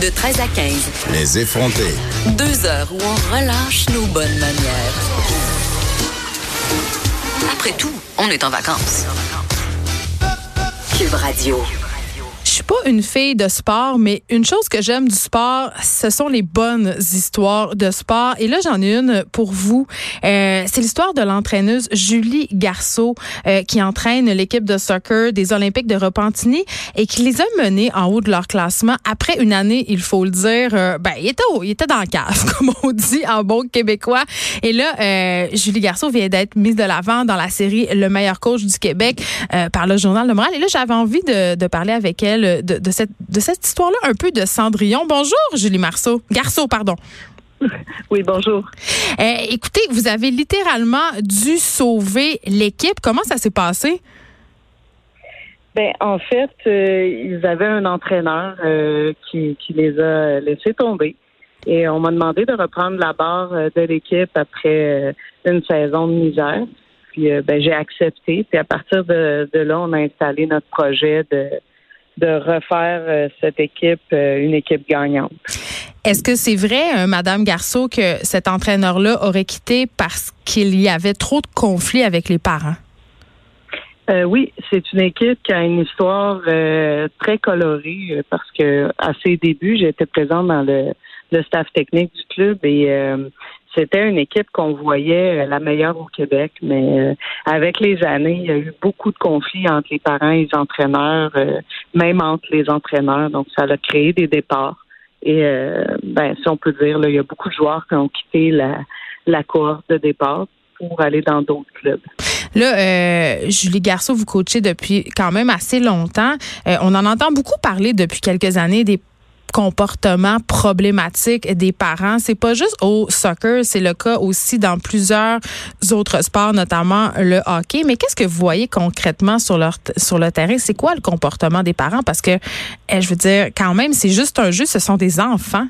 De 13 à 15, Les effrontés. deux heures où on relâche nos bonnes manières. Après tout, on est en vacances. Cube Radio. Pas une fille de sport, mais une chose que j'aime du sport, ce sont les bonnes histoires de sport. Et là, j'en ai une pour vous. Euh, c'est l'histoire de l'entraîneuse Julie Garceau euh, qui entraîne l'équipe de soccer des Olympiques de Repentigny et qui les a menés en haut de leur classement après une année, il faut le dire. euh, ben, il était, au- il était dans le cave, comme on dit en bon québécois. Et là, euh, Julie Garceau vient d'être mise de l'avant dans la série Le meilleur coach du Québec euh, par le Journal de Montréal. Et là, j'avais envie de, de parler avec elle de, de cette, de cette histoire-là, un peu de Cendrillon. Bonjour, Julie Marceau. Garceau, pardon. Oui, bonjour. Euh, écoutez, vous avez littéralement dû sauver l'équipe. Comment ça s'est passé? Ben, en fait, euh, ils avaient un entraîneur euh, qui, qui les a laissés tomber. Et on m'a demandé de reprendre la barre de l'équipe après une saison de misère. Puis ben, j'ai accepté. Puis à partir de, de là, on a installé notre projet de, de refaire euh, cette équipe euh, une équipe gagnante. Est-ce que c'est vrai, euh, Madame Garceau, que cet entraîneur-là aurait quitté parce qu'il y avait trop de conflits avec les parents? Euh, oui, c'est une équipe qui a une histoire euh, très colorée parce que à ses débuts, j'étais présente dans le, le staff technique du club et euh, c'était une équipe qu'on voyait euh, la meilleure au Québec, mais euh, avec les années, il y a eu beaucoup de conflits entre les parents et les entraîneurs, euh, même entre les entraîneurs, donc ça a créé des départs. Et euh, ben, si on peut dire, là, il y a beaucoup de joueurs qui ont quitté la, la cohorte de départ pour aller dans d'autres clubs. Là, euh, Julie Garceau, vous coachez depuis quand même assez longtemps. Euh, on en entend beaucoup parler depuis quelques années des comportements problématiques des parents. C'est pas juste au soccer, c'est le cas aussi dans plusieurs autres sports, notamment le hockey. Mais qu'est-ce que vous voyez concrètement sur leur sur le terrain? C'est quoi le comportement des parents? Parce que, eh, je veux dire, quand même, c'est juste un jeu. Ce sont des enfants.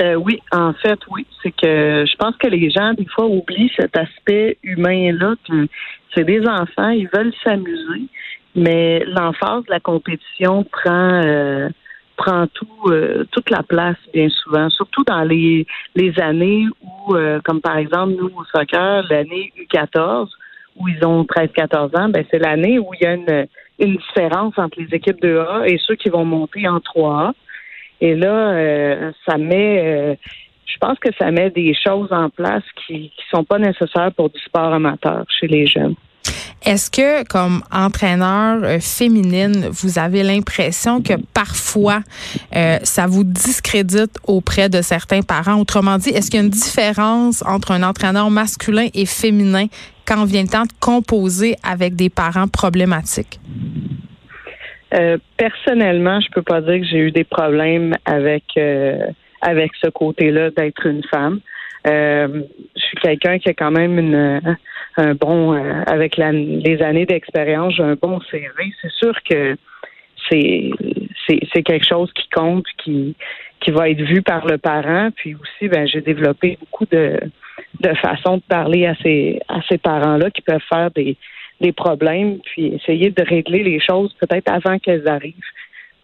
Euh, oui, en fait, oui. C'est que je pense que les gens, des fois, oublient cet aspect humain-là, c'est des enfants, ils veulent s'amuser, mais l'emphase de la compétition prend euh, prend tout euh, toute la place bien souvent, surtout dans les les années où, euh, comme par exemple, nous au soccer, l'année U14, où ils ont 13-14 ans, ben c'est l'année où il y a une, une différence entre les équipes de A et ceux qui vont monter en 3A. Et là, euh, ça met, euh, je pense que ça met des choses en place qui qui sont pas nécessaires pour du sport amateur chez les jeunes. Est-ce que, comme entraîneur euh, féminine, vous avez l'impression que parfois euh, ça vous discrédite auprès de certains parents? Autrement dit, est-ce qu'il y a une différence entre un entraîneur masculin et féminin quand vient le temps de composer avec des parents problématiques? Euh, personnellement, je peux pas dire que j'ai eu des problèmes avec euh, avec ce côté-là d'être une femme. Je suis quelqu'un qui a quand même une, un bon euh, avec la, les années d'expérience, j'ai un bon CV. C'est sûr que c'est c'est quelque chose qui compte, qui qui va être vu par le parent. Puis aussi, ben j'ai développé beaucoup de de façons de parler à ces à ces parents-là qui peuvent faire des des problèmes, puis essayer de régler les choses peut-être avant qu'elles arrivent.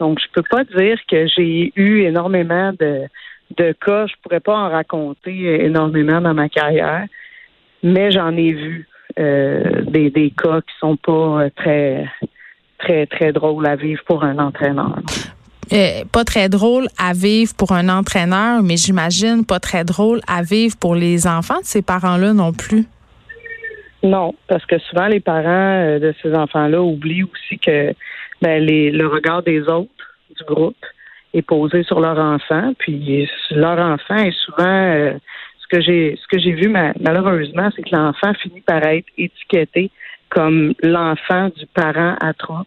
Donc, je peux pas dire que j'ai eu énormément de, de cas. Je pourrais pas en raconter énormément dans ma carrière, mais j'en ai vu euh, des, des cas qui sont pas très, très, très drôles à vivre pour un entraîneur. Euh, pas très drôle à vivre pour un entraîneur, mais j'imagine pas très drôle à vivre pour les enfants de ces parents-là non plus. Non, parce que souvent les parents euh, de ces enfants-là oublient aussi que ben, les, le regard des autres du groupe est posé sur leur enfant, puis leur enfant est souvent euh, que j'ai ce que j'ai vu ma- malheureusement, c'est que l'enfant finit par être étiqueté comme l'enfant du parent à trouble.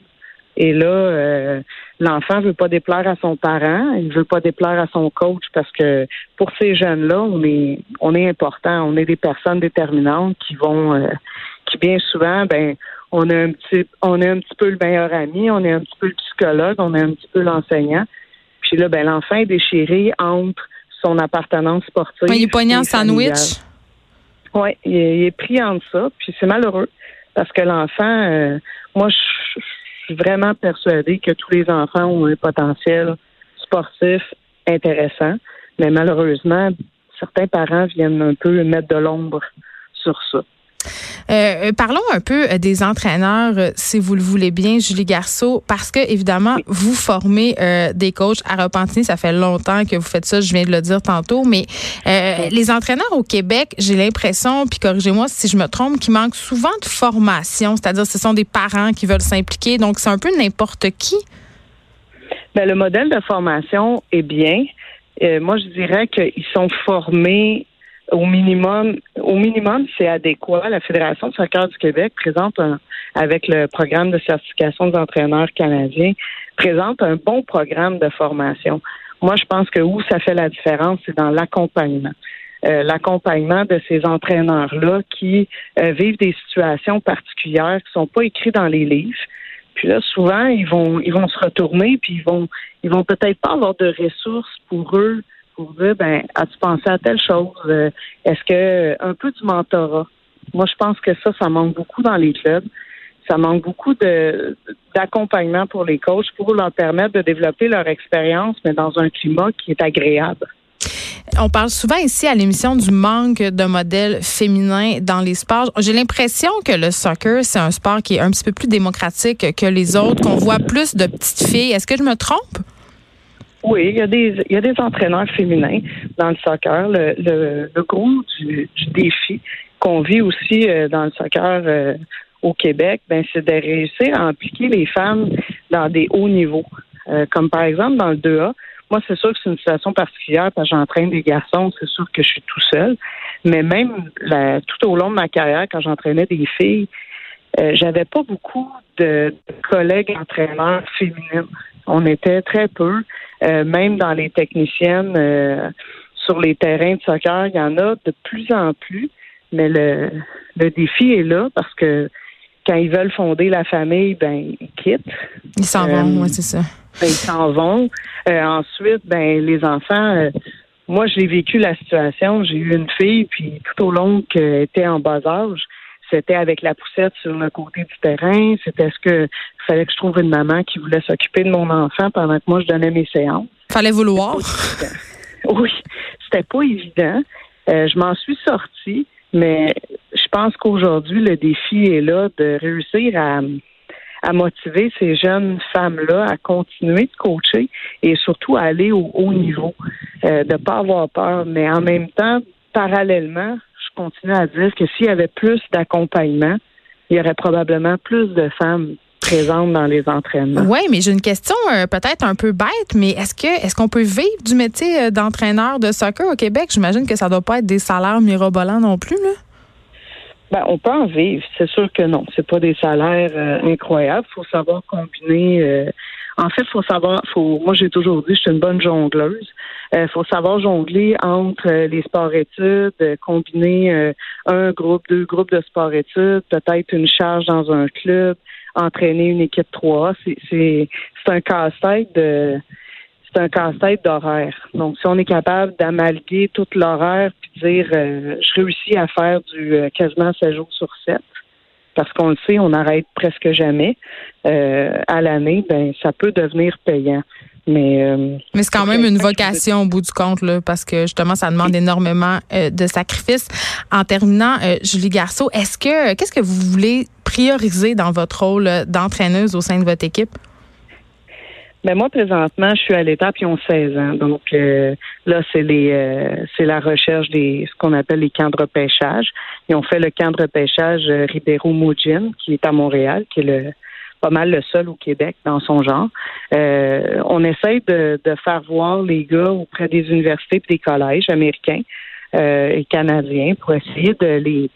Et là, euh, l'enfant veut pas déplaire à son parent, il veut pas déplaire à son coach parce que pour ces jeunes-là, on est on est important, on est des personnes déterminantes qui vont euh, qui bien souvent, ben on est un petit on est un petit peu le meilleur ami, on est un petit peu le psychologue, on est un petit peu l'enseignant. Puis là, ben l'enfant est déchiré entre son appartenance sportive. il est poigné en sandwich? Oui, il, est pris entre ça, puis c'est malheureux parce que l'enfant, euh, moi, je suis vraiment persuadée que tous les enfants ont un potentiel sportif intéressant, mais malheureusement, certains parents viennent un peu mettre de l'ombre sur ça. Euh, parlons un peu euh, des entraîneurs, euh, si vous le voulez bien, Julie Garceau, parce que évidemment, vous formez des coachs à Repentigny. Ça fait longtemps que vous faites ça, je viens de le dire tantôt, mais les entraîneurs au Québec, j'ai l'impression, puis corrigez-moi si je me trompe, qu'il manque souvent de formation, c'est-à-dire ce sont des parents qui veulent s'impliquer, donc c'est un peu n'importe qui. Bien, le modèle de formation est bien. moi, je dirais qu'ils sont formés au minimum, au minimum, c'est adéquat. La Fédération de soccer du Québec présente avec le programme de certification des entraîneurs canadiens, présente un bon programme de formation. Moi, je pense que où ça fait la différence, c'est dans l'accompagnement. Euh, l'accompagnement de ces entraîneurs-là qui euh, vivent des situations particulières qui sont pas écrites dans les livres. Puis là, souvent, ils vont, ils vont se retourner, puis ils vont, ils vont peut-être pas avoir de ressources pour eux pour dire, ben, as-tu pensé à telle chose? Euh, est-ce que un peu du mentorat? Moi, je pense que ça, ça manque beaucoup dans les clubs. Ça manque beaucoup d'accompagnement pour les coachs pour leur permettre de développer leur expérience, mais dans un climat qui est agréable. On parle souvent ici à l'émission du manque de modèles féminins dans les sports. J'ai l'impression que le soccer, c'est un sport qui est un petit peu plus démocratique que les autres, qu'on voit plus de petites filles. Est-ce que je me trompe? Oui, il y a des il y a des entraîneurs féminins dans le soccer. Le, le, le gros du, défi qu'on vit aussi euh, dans le soccer euh, au Québec, ben c'est de réussir à impliquer les femmes dans des hauts niveaux. Euh, comme par exemple dans le 2A. Moi, c'est sûr que c'est une situation particulière parce que j'entraîne des garçons, c'est sûr que je suis tout seul. Mais même tout au long de ma carrière, quand j'entraînais des filles, j'avais pas beaucoup de collègues entraîneurs féminines. On était très peu. Euh, même dans les techniciennes euh, sur les terrains de soccer, il y en a de plus en plus. Mais le, le défi est là parce que quand ils veulent fonder la famille, ben ils quittent. Ils s'en vont, euh, oui, c'est ça. Ben, ils s'en vont. ensuite, ben les enfants. moi, j'ai vécu la situation. J'ai eu une fille, puis tout au long qu'elle était en bas âge, c'était avec la poussette sur le côté du terrain. C'était ce que fallait que je trouve une maman qui voulait s'occuper de mon enfant pendant que moi je donnais mes séances. Fallait vouloir. Oui, c'était pas évident. Euh, je m'en suis sortie, mais je pense qu'aujourd'hui le défi est là de réussir à à motiver ces jeunes femmes-là à continuer de coacher et surtout à aller au haut niveau, euh, de pas avoir peur, mais en même temps, parallèlement, continue à dire que s'il y avait plus d'accompagnement, il y aurait probablement plus de femmes présentes dans les entraînements. Oui, mais j'ai une question euh, peut-être un peu bête, mais est-ce que est-ce qu'on peut vivre du métier euh, d'entraîneur de soccer au Québec? J'imagine que ça ne doit pas être des salaires mirobolants non plus, là. Ben, on peut en vivre. C'est sûr que non. C'est pas des salaires euh, incroyables. Il faut savoir combiner en fait, faut savoir, faut, moi j'ai toujours dit, je suis une bonne jongleuse. Euh, faut savoir jongler entre euh, les sports-études, euh, combiner un groupe, deux groupes de sports-études, peut-être une charge dans un club, entraîner une équipe 3 C'est, un casse-tête de c'est un casse-tête d'horaire. Donc, si on est capable d'amalguer tout l'horaire puis dire je réussis à faire du quasiment 7 jours sur 7, parce qu'on le sait, on n'arrête presque jamais euh, à l'année, ben ça peut devenir payant. Mais, euh, Mais c'est quand même une vocation au bout du compte, là, parce que justement, ça demande énormément euh, de sacrifices. En terminant, Julie Garceau, est-ce que qu'est-ce que vous voulez prioriser dans votre rôle d'entraîneuse au sein de votre équipe? Ben moi, présentement, je suis à l'étape, ils ont 16 ans. Donc euh, là, c'est les euh, c'est la recherche des ce qu'on appelle les camps de repêchage. Ils ont fait le camp de repêchage euh, Ribeiro Moujin, qui est à Montréal, qui est le pas mal le seul au Québec dans son genre. on essaye de, de faire voir les gars auprès des universités et des collèges américains et canadiens pour essayer de les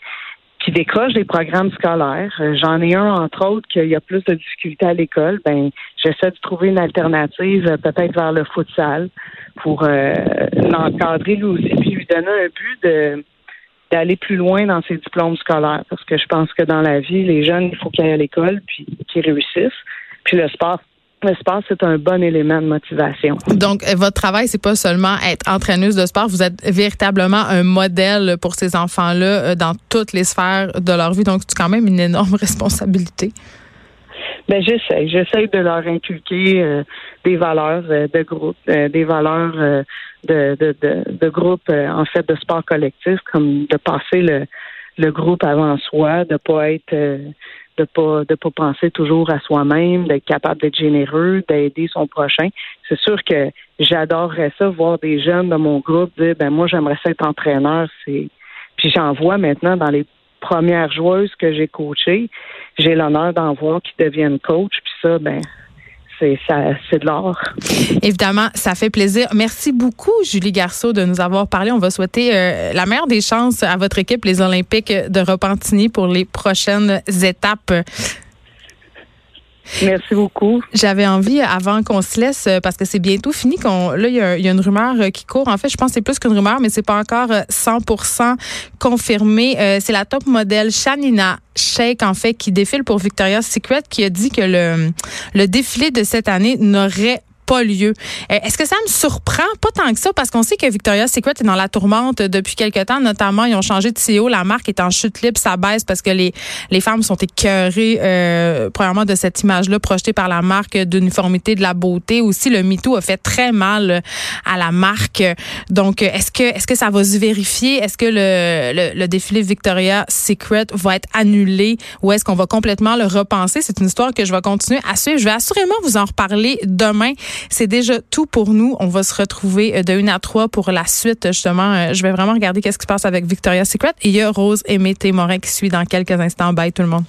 qui décrochent des programmes scolaires. Euh, j'en ai un, entre autres, qu'il y a plus de difficultés à l'école. Ben, j'essaie de trouver une alternative, euh, peut-être vers le futsal, pour euh, l'encadrer lui aussi, puis lui donner un but de d'aller plus loin dans ses diplômes scolaires. Parce que je pense que dans la vie, les jeunes, il faut qu'ils aillent à l'école, puis qu'ils réussissent. Puis le sport, sport, c'est un bon élément de motivation. Donc, euh, votre travail, c'est pas seulement être entraîneuse de sport, vous êtes véritablement un modèle pour ces enfants-là euh, dans toutes les sphères de leur vie. Donc, c'est quand même une énorme responsabilité. Ben, j'essaie. J'essaie de leur inculquer euh, des valeurs de groupe, des valeurs de, de, de, de, groupe, en fait, de sport collectif, comme de passer le, le groupe avant soi, de pas être de pas de pas penser toujours à soi-même, d'être capable d'être généreux, d'aider son prochain. C'est sûr que j'adorerais ça voir des jeunes de mon groupe dire ben moi j'aimerais ça être entraîneur, c'est puis j'en vois maintenant dans les premières joueuses que j'ai coachées, j'ai l'honneur d'en voir qui deviennent coach, puis ça ben c'est de l'or. Évidemment, ça fait plaisir. Merci beaucoup, Julie Garceau, de nous avoir parlé. On va souhaiter euh, la meilleure des chances à votre équipe, les Olympiques de Repentigny, pour les prochaines étapes. Merci beaucoup. J'avais envie, avant qu'on se laisse, euh, parce que c'est bientôt fini, qu'on là, il y, a, une rumeur euh, qui court. En fait, je pense que c'est plus qu'une rumeur, mais c'est pas encore 100% confirmé. c'est la top modèle Shanina Sheikh, en fait, qui défile pour Victoria's Secret, qui a dit que le, le défilé de cette année n'aurait Euh, est-ce que ça me surprend? Pas tant que ça, parce qu'on sait que Victoria's Secret est dans la tourmente depuis quelque temps. Notamment, ils ont changé de CEO. La marque est en chute libre. Ça baisse parce que les, les femmes sont écœurées, euh, premièrement, de cette image-là projetée par la marque d'uniformité de la beauté. Aussi, le MeToo a fait très mal à la marque. Donc, est-ce que, est-ce que ça va se vérifier? Est-ce que le, le, défilé Victoria's Secret va être annulé? Ou est-ce qu'on va complètement le repenser? C'est une histoire que je vais continuer à suivre. Je vais assurément vous en reparler demain. C'est déjà tout pour nous. On va se retrouver euh, de 1 à 3 pour la suite. Justement, euh, je vais vraiment regarder qu'est-ce qui se passe avec Victoria's Secret. Et il y a Rose et Mété Morin qui suit dans quelques instants. Bye tout le monde.